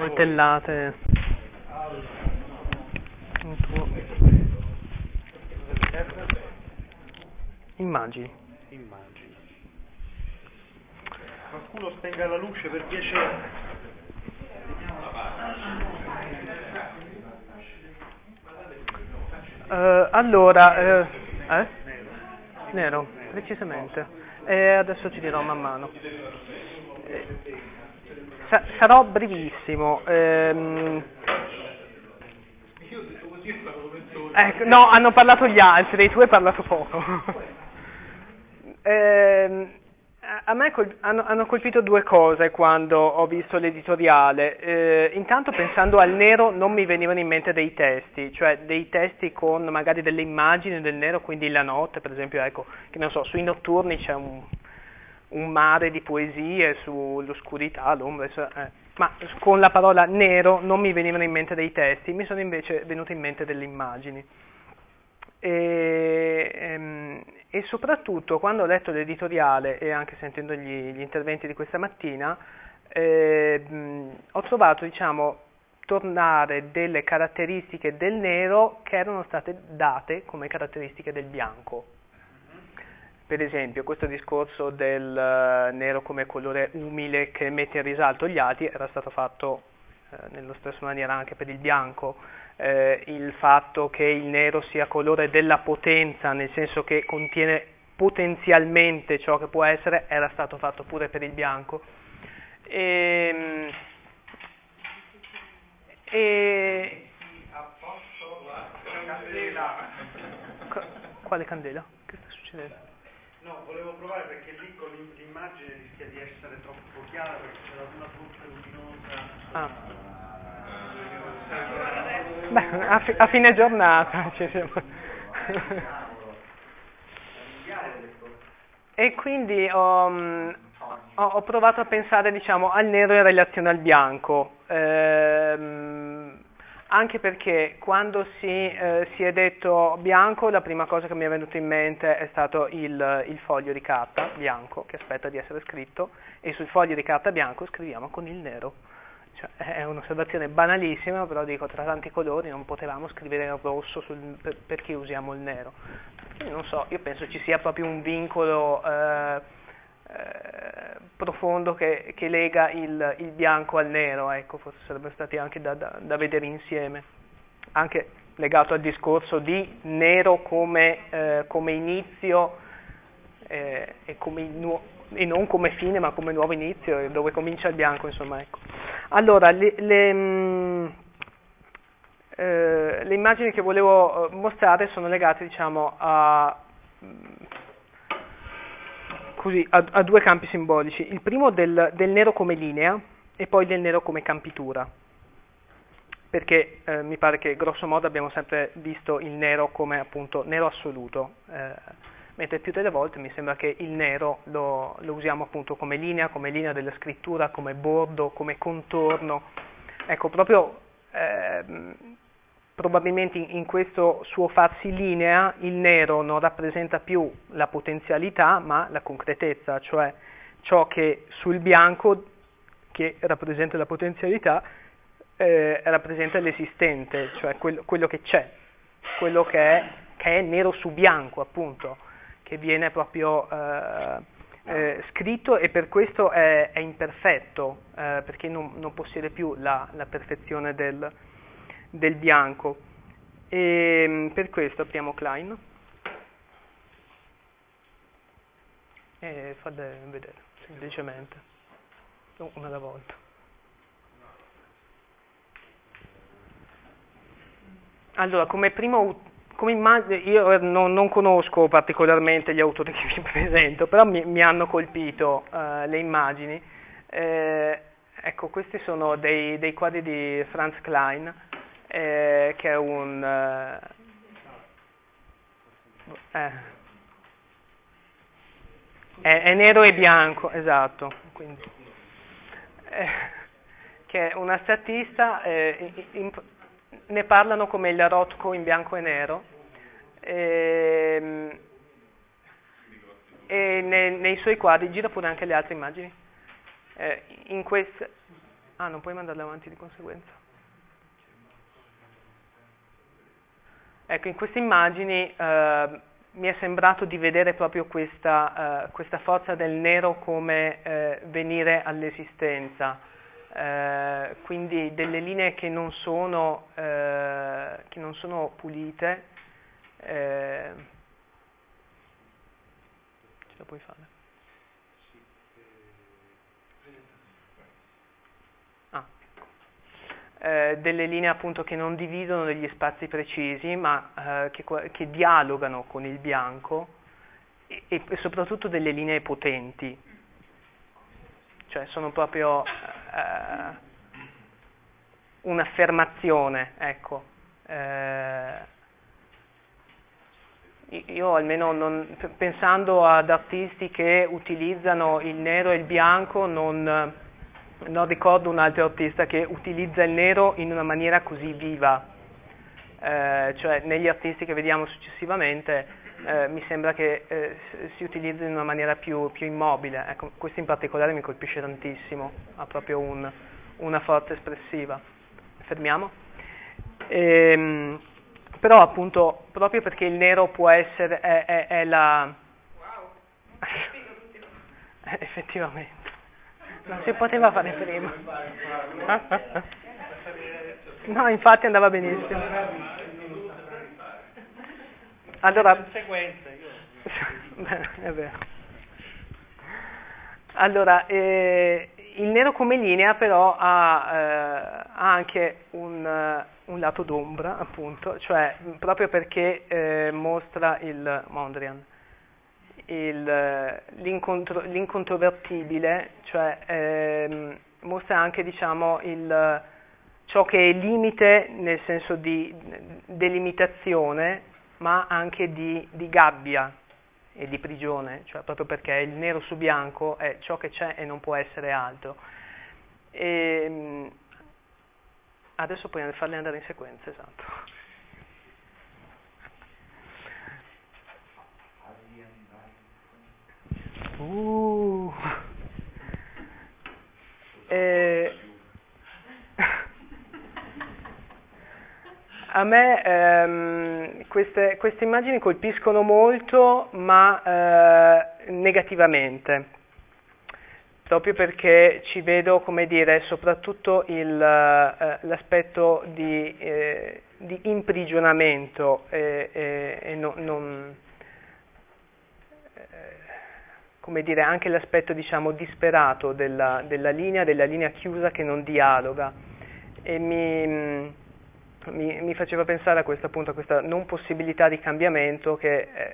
coltellate. Immagini. Immagini. Qualcuno spenga la luce per piacere. Eh, allora, eh, eh? Nero, precisamente. E adesso ci dirò man mano. Eh, sa- sarò brevissimo. ehm. Ecco, no, hanno parlato gli altri, tu hai parlato poco. Ehm, a me col- hanno, hanno colpito due cose quando ho visto l'editoriale. Eh, intanto pensando al nero non mi venivano in mente dei testi, cioè dei testi con magari delle immagini del nero, quindi la notte, per esempio, ecco, che non so, sui notturni c'è un, un mare di poesie sull'oscurità, l'ombra, eh. ma con la parola nero non mi venivano in mente dei testi, mi sono invece venute in mente delle immagini. E, ehm, e soprattutto quando ho letto l'editoriale e anche sentendo gli, gli interventi di questa mattina, eh, mh, ho trovato, diciamo, tornare delle caratteristiche del nero che erano state date come caratteristiche del bianco. Per esempio, questo discorso del eh, nero come colore umile che mette in risalto gli altri era stato fatto eh, nello stesso maniera anche per il bianco. Eh, il fatto che il nero sia colore della potenza, nel senso che contiene potenzialmente ciò che può essere, era stato fatto pure per il bianco. Ehm, E, Co- Quale candela? Che sta succedendo? Volevo provare perché lì con l'im- l'immagine rischia di essere troppo chiara perché c'è la luna troppo luminosa. Ah. Beh, a, fi- a fine giornata ci siamo. E quindi ho, mm, ho- ho provato a pensare diciamo, al nero in relazione al bianco, ehm, anche perché quando si, eh, si è detto bianco la prima cosa che mi è venuta in mente è stato il, il foglio di carta bianco che aspetta di essere scritto e sul foglio di carta bianco scriviamo con il nero. Cioè, è un'osservazione banalissima, però dico tra tanti colori non potevamo scrivere il rosso sul- per- perché usiamo il nero. Non so, io penso ci sia proprio un vincolo eh, eh, profondo che, che lega il, il bianco al nero, ecco, forse sarebbero stati anche da, da- da vedere insieme, anche legato al discorso di nero come, eh, come inizio eh, e, come nu- e non come fine ma come nuovo inizio, dove comincia il bianco, insomma, ecco. Allora, le, le, mh, eh, le immagini che volevo eh, mostrare sono legate, diciamo, a, mh, così, a, a due campi simbolici. Il primo del, del nero come linea e poi del nero come campitura. Perché eh, mi pare che grosso modo abbiamo sempre visto il nero come appunto nero assoluto, eh, mentre più delle volte mi sembra che il nero lo, lo usiamo appunto come linea, come linea della scrittura, come bordo, come contorno. Ecco, proprio ehm, probabilmente in, questo suo farsi linea il nero non rappresenta più la potenzialità ma la concretezza, cioè ciò che sul bianco che rappresenta la potenzialità eh, rappresenta l'esistente, cioè quello, quello che c'è, quello che è, che è nero su bianco appunto, che viene proprio eh, eh, scritto e per questo è, è imperfetto, eh, perché non, non possiede più la, la perfezione del, del bianco. E mm, per questo apriamo Klein e fate vedere semplicemente una alla volta. Allora, come primo come immagine, io non, non, conosco particolarmente gli autori che vi presento, però mi, mi hanno colpito uh, le immagini. Eh, ecco, questi sono dei, dei, quadri di Franz Klein, eh, che è un... Eh, è, è, nero e bianco, esatto. Quindi, eh, che è un astrattista, in, in, ne parlano come il Rotko in bianco e nero e, e nei, nei, suoi quadri gira pure anche le altre immagini eh, in quest, Ah, non puoi mandarle avanti di conseguenza. Ecco, in queste immagini eh, mi è sembrato di vedere proprio questa, uh, questa forza del nero come uh, venire all'esistenza, uh, quindi delle linee che non sono, che non sono pulite. ce la puoi fare? Eh, delle linee appunto che non dividono degli spazi precisi ma eh, che, che, dialogano con il bianco e, e, soprattutto delle linee potenti, cioè sono proprio eh, un'affermazione, ecco. Eh, io almeno non, pensando ad artisti che utilizzano il nero e il bianco non non ricordo un altro artista che utilizza il nero in una maniera così viva, eh, cioè negli artisti che vediamo successivamente eh, mi sembra che eh, si utilizzi in una maniera più, più, immobile, ecco, questo in particolare mi colpisce tantissimo, ha proprio un, una forza espressiva. Fermiamo? Ehm, però appunto proprio perché il nero può essere, è, è, è la... Wow. effettivamente. Non si poteva fare prima. No, infatti andava benissimo. Allora. Allora, eh, il nero come linea però ha, eh, ha anche un, uh, un, lato d'ombra, appunto, cioè proprio perché eh, mostra il Mondrian il, l'incontro, l'incontrovertibile, cioè ehm, mostra anche diciamo, il, ciò che è limite nel senso di delimitazione, ma anche di, di gabbia e di prigione, cioè proprio perché il nero su bianco è ciò che c'è e non può essere altro. E, ehm, adesso puoi farle andare in sequenza, esatto. Uh. Eh, a me ehm, queste, queste, immagini colpiscono molto, ma eh, negativamente, proprio perché ci vedo, come dire, soprattutto il, eh, l'aspetto di, eh, di imprigionamento e no, non come dire, anche l'aspetto diciamo, disperato della, della, linea, della linea chiusa che non dialoga e mi, mi, mi faceva pensare a questo appunto, a questa non possibilità di cambiamento che è,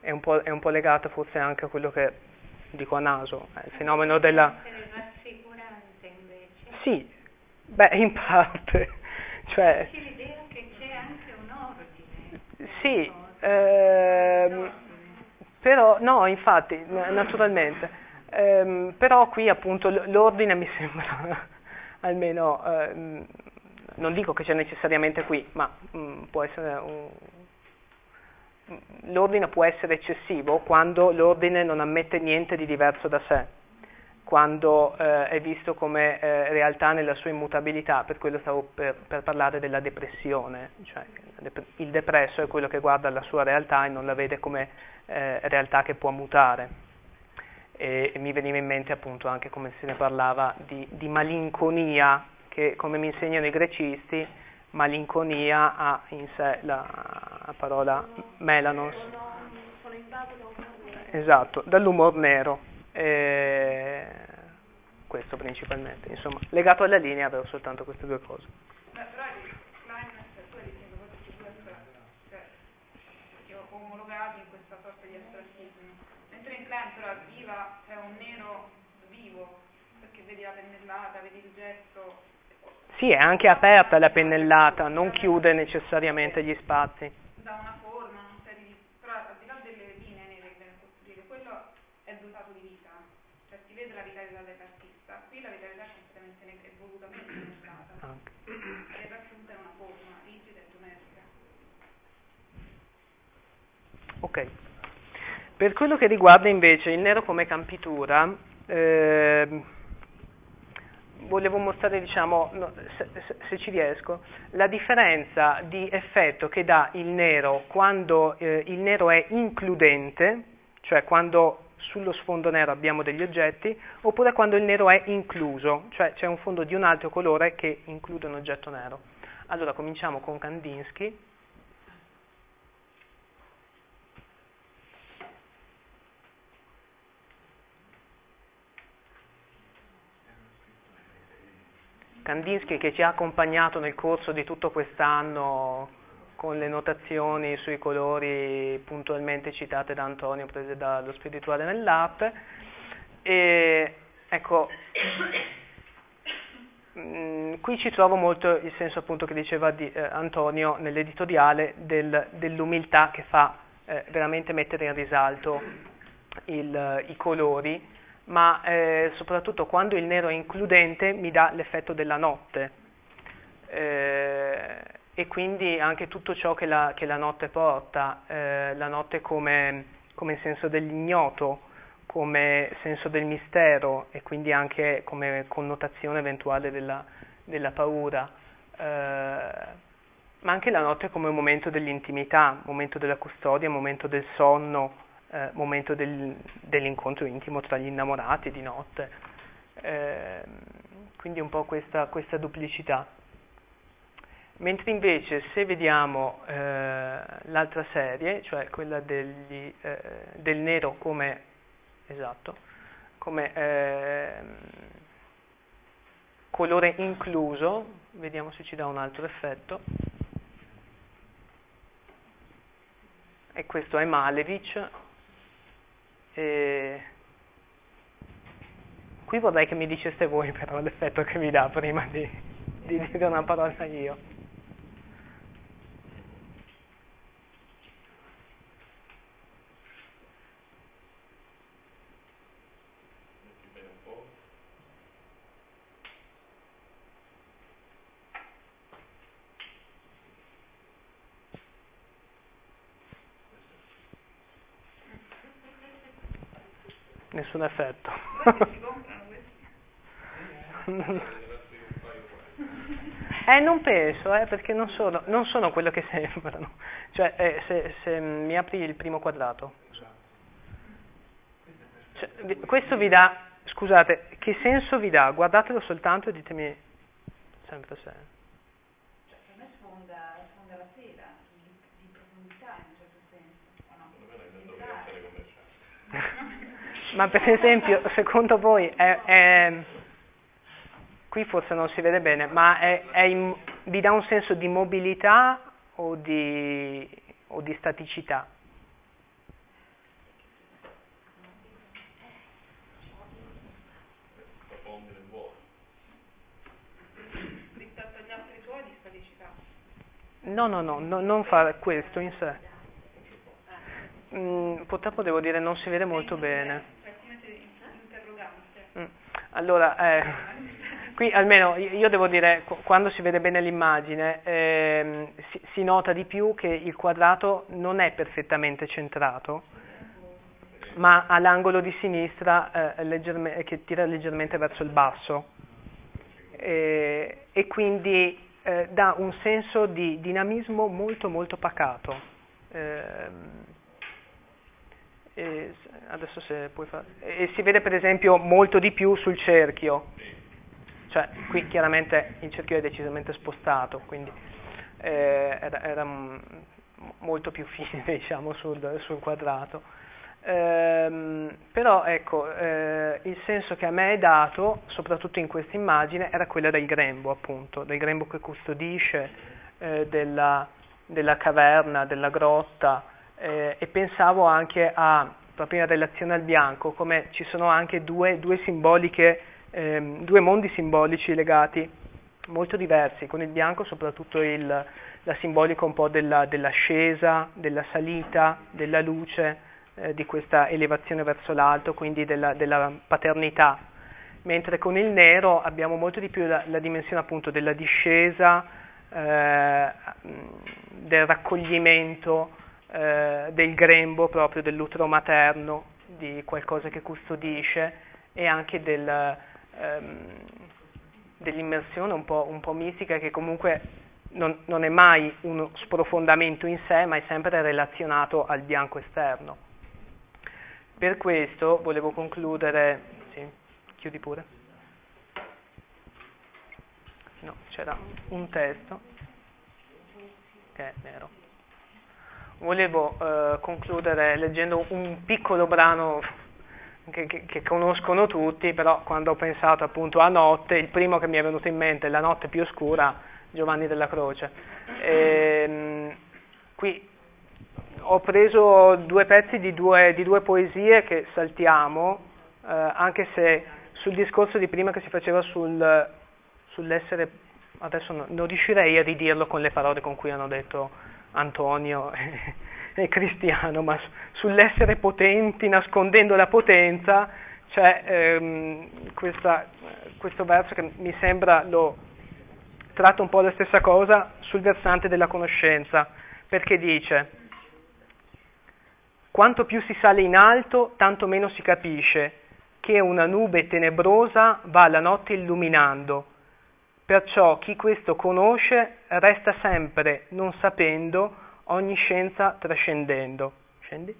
è, un è, un po', legata forse anche a quello che dico a naso, il fenomeno della... rassicurante invece. Sì, beh, in parte. Cioè, l'idea che c'è anche un ordine. Sì, ehm, però, no, infatti, naturalmente. Ehm, però qui appunto l'ordine mi sembra, almeno, ehm, non dico che c'è necessariamente qui, ma mh, mm, può essere un, l'ordine può essere eccessivo quando l'ordine non ammette niente di diverso da sé, quando eh, è visto come eh, realtà nella sua immutabilità, per quello stavo per, per parlare della depressione, cioè il depresso è quello che guarda la sua realtà e non la vede come eh, realtà che può mutare. E, e, mi veniva in mente appunto anche come se ne parlava di, di malinconia, che come mi insegnano i grecisti, malinconia ha in sé la, la parola melanos. Esatto, dall'umor nero. E questo principalmente, insomma, legato alla linea avevo soltanto queste due cose. Pentola viva è un nero vivo, perché vedi la pennellata, vedi il gesto. Sì, è anche aperta la pennellata, non chiude necessariamente gli spazi. Da una forma, una serie di... però al di là delle linee nere che viene costruire, quello è dotato di vita, cioè si vede la vitalità dell'artista, qui la vitalità è completamente neg- è volutamente negata, è raggiunta in una forma rigida e geometrica. Ok. Per quello che riguarda invece il nero come campitura, eh, volevo mostrare, diciamo, no, se, se, se, ci riesco, la differenza di effetto che dà il nero quando eh, il nero è includente, cioè quando sullo sfondo nero abbiamo degli oggetti, oppure quando il nero è incluso, cioè c'è un fondo di un altro colore che include un oggetto nero. Allora cominciamo con Kandinsky. Kandinsky che ci ha accompagnato nel corso di tutto quest'anno con le notazioni sui colori puntualmente citate da Antonio, prese dallo spirituale nell'app. E ecco, mm, qui ci trovo molto il senso appunto che diceva di, eh, Antonio nell'editoriale del, dell'umiltà che fa eh, veramente mettere in risalto il, i colori ma eh, soprattutto quando il nero è includente mi dà l'effetto della notte. Eh, e quindi anche tutto ciò che la, che la notte porta, eh, la notte come, come senso dell'ignoto, come senso del mistero e quindi anche come connotazione eventuale della, della paura, eh, ma anche la notte come un momento dell'intimità, momento della custodia, momento del sonno, eh, momento del, dell'incontro intimo tra gli innamorati di notte. Eh, quindi un po' questa, questa, duplicità. Mentre invece se vediamo eh, l'altra serie, cioè quella degli, eh, del nero come, esatto, come ehm, colore incluso, vediamo se ci dà un altro effetto. E questo è Malevich, e qui vorrei che mi diceste voi però l'effetto che mi dà prima di, di dire una parola io. Nessun effetto. eh, non penso, eh, perché non sono, non sono, quello che sembrano. Cioè, eh, se, se, mi apri il primo quadrato. Cioè, questo vi dà, scusate, che senso vi dà? Guardatelo soltanto e ditemi sempre se. Cioè, per me sfonda, sfonda la sera, di, di profondità in un certo senso. No? Ma per esempio, secondo voi, è, è, qui forse non si vede bene, ma è, in, vi dà un senso di mobilità o di, o di staticità? No, no, no, no non fare questo in sé. Mm, purtroppo devo dire non si vede molto bene. Allora, eh, qui almeno io devo dire, quando si vede bene l'immagine, eh, si, si, nota di più che il quadrato non è perfettamente centrato, ma ha l'angolo di sinistra eh, che tira leggermente verso il basso e quindi eh, dà un senso di dinamismo molto molto pacato. E fare, e si vede per esempio molto di più sul cerchio, cioè qui chiaramente il cerchio è decisamente spostato, quindi eh, era, era, molto più fine diciamo sul, sul quadrato. Ehm, però ecco, eh, il senso che a me è dato, soprattutto in questa immagine, era quello del grembo appunto, del grembo che custodisce, eh, della, della caverna, della grotta, eh, e pensavo anche a, proprio in relazione al bianco, come ci sono anche due, due, ehm, due mondi simbolici legati molto diversi, con il bianco soprattutto il, la simbolica un po' della, dell'ascesa, della salita, della luce, eh, di questa elevazione verso l'alto, quindi della, della, paternità, mentre con il nero abbiamo molto di più la, la dimensione appunto della discesa, eh, del raccoglimento, eh, del grembo proprio dell'utero materno, di qualcosa che custodisce e anche del, ehm, dell'immersione un po', un po' mistica che comunque non, non, è mai uno sprofondamento in sé, ma è sempre relazionato al bianco esterno. Per questo volevo concludere, sì, chiudi pure. No, c'era un testo che è nero. Volevo eh, concludere leggendo un piccolo brano che, che, che, conoscono tutti, però quando ho pensato appunto a notte, il primo che mi è venuto in mente è La notte più oscura, Giovanni della Croce. E, ehm, qui ho preso due pezzi di due, di due poesie che saltiamo, eh, anche se sul discorso di prima che si faceva sul, sull'essere, adesso no, non riuscirei a ridirlo con le parole con cui hanno detto Antonio e Cristiano, ma sull'essere potenti nascondendo la potenza c'è ehm, questa, questo verso che mi sembra lo tratta un po' la stessa cosa sul versante della conoscenza, perché dice quanto più si sale in alto, tanto meno si capisce che una nube tenebrosa va la notte illuminando. Perciò chi questo conosce resta sempre non sapendo ogni scienza trascendendo. Scendi?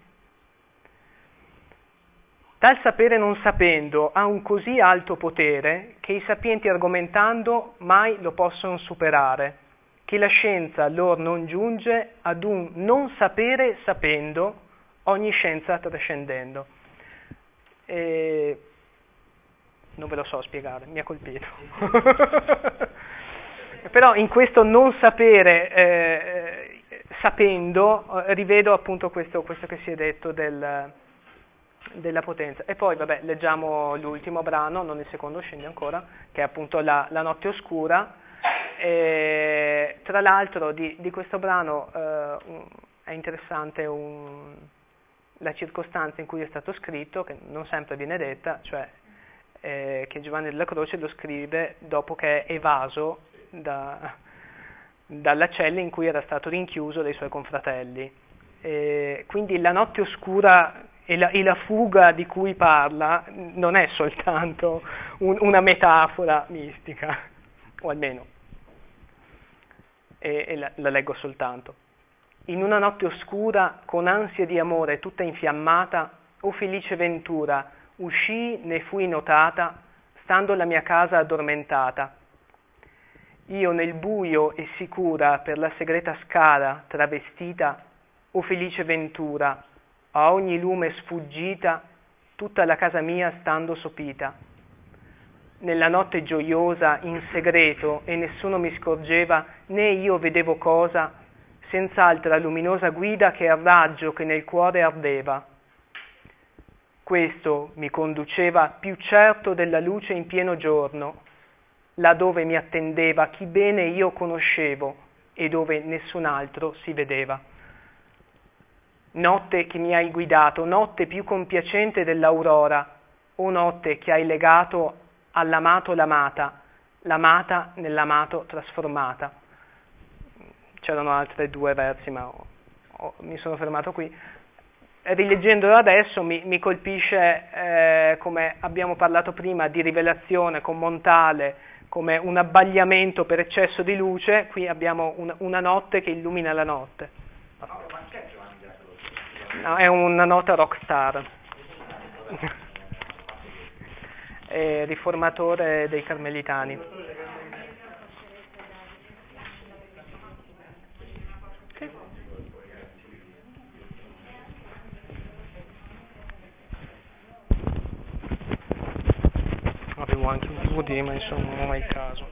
Tal sapere non sapendo ha un così alto potere che i sapienti argomentando mai lo possono superare, che la scienza lor non giunge ad un non sapere sapendo, ogni scienza trascendendo. E... Non ve lo so spiegare, mi ha colpito. Però in questo non sapere, eh, sapendo, rivedo appunto questo, questo, che si è detto del, della potenza. E poi, vabbè, leggiamo l'ultimo brano, non il secondo, scende ancora, che è appunto La, la notte oscura. E, tra l'altro di, di questo brano eh, è interessante un, la circostanza in cui è stato scritto, che non sempre viene detta, cioè eh, che Giovanni della Croce lo scrive dopo che è evaso da, dalla cella in cui era stato rinchiuso dai suoi confratelli. E quindi la notte oscura e la, e la, fuga di cui parla non è soltanto un, una metafora mistica, o almeno, e, e la, la leggo soltanto. In una notte oscura, con ansia di amore tutta infiammata, o felice ventura, uscii ne fui notata, stando la mia casa addormentata. Io nel buio e sicura per la segreta scala travestita, o felice ventura, a ogni lume sfuggita, tutta la casa mia stando sopita. Nella notte gioiosa, in segreto, e nessuno mi scorgeva, né io vedevo cosa, senz'altra luminosa guida che al raggio che nel cuore ardeva. Questo mi conduceva più certo della luce in pieno giorno, là dove mi attendeva chi bene io conoscevo e dove nessun altro si vedeva. Notte che mi hai guidato, notte più compiacente dell'aurora, o notte che hai legato all'amato l'amata, l'amata nell'amato trasformata c'erano altri due versi, ma ho, ho, mi sono fermato qui. Rileggendolo adesso mi, mi colpisce, eh, come abbiamo parlato prima, di rivelazione con Montale, come un abbagliamento per eccesso di luce, qui abbiamo una, una notte che illumina la notte. No, è una nota rockstar. riformatore dei carmelitani. Anche un DVD ma insomma non è il caso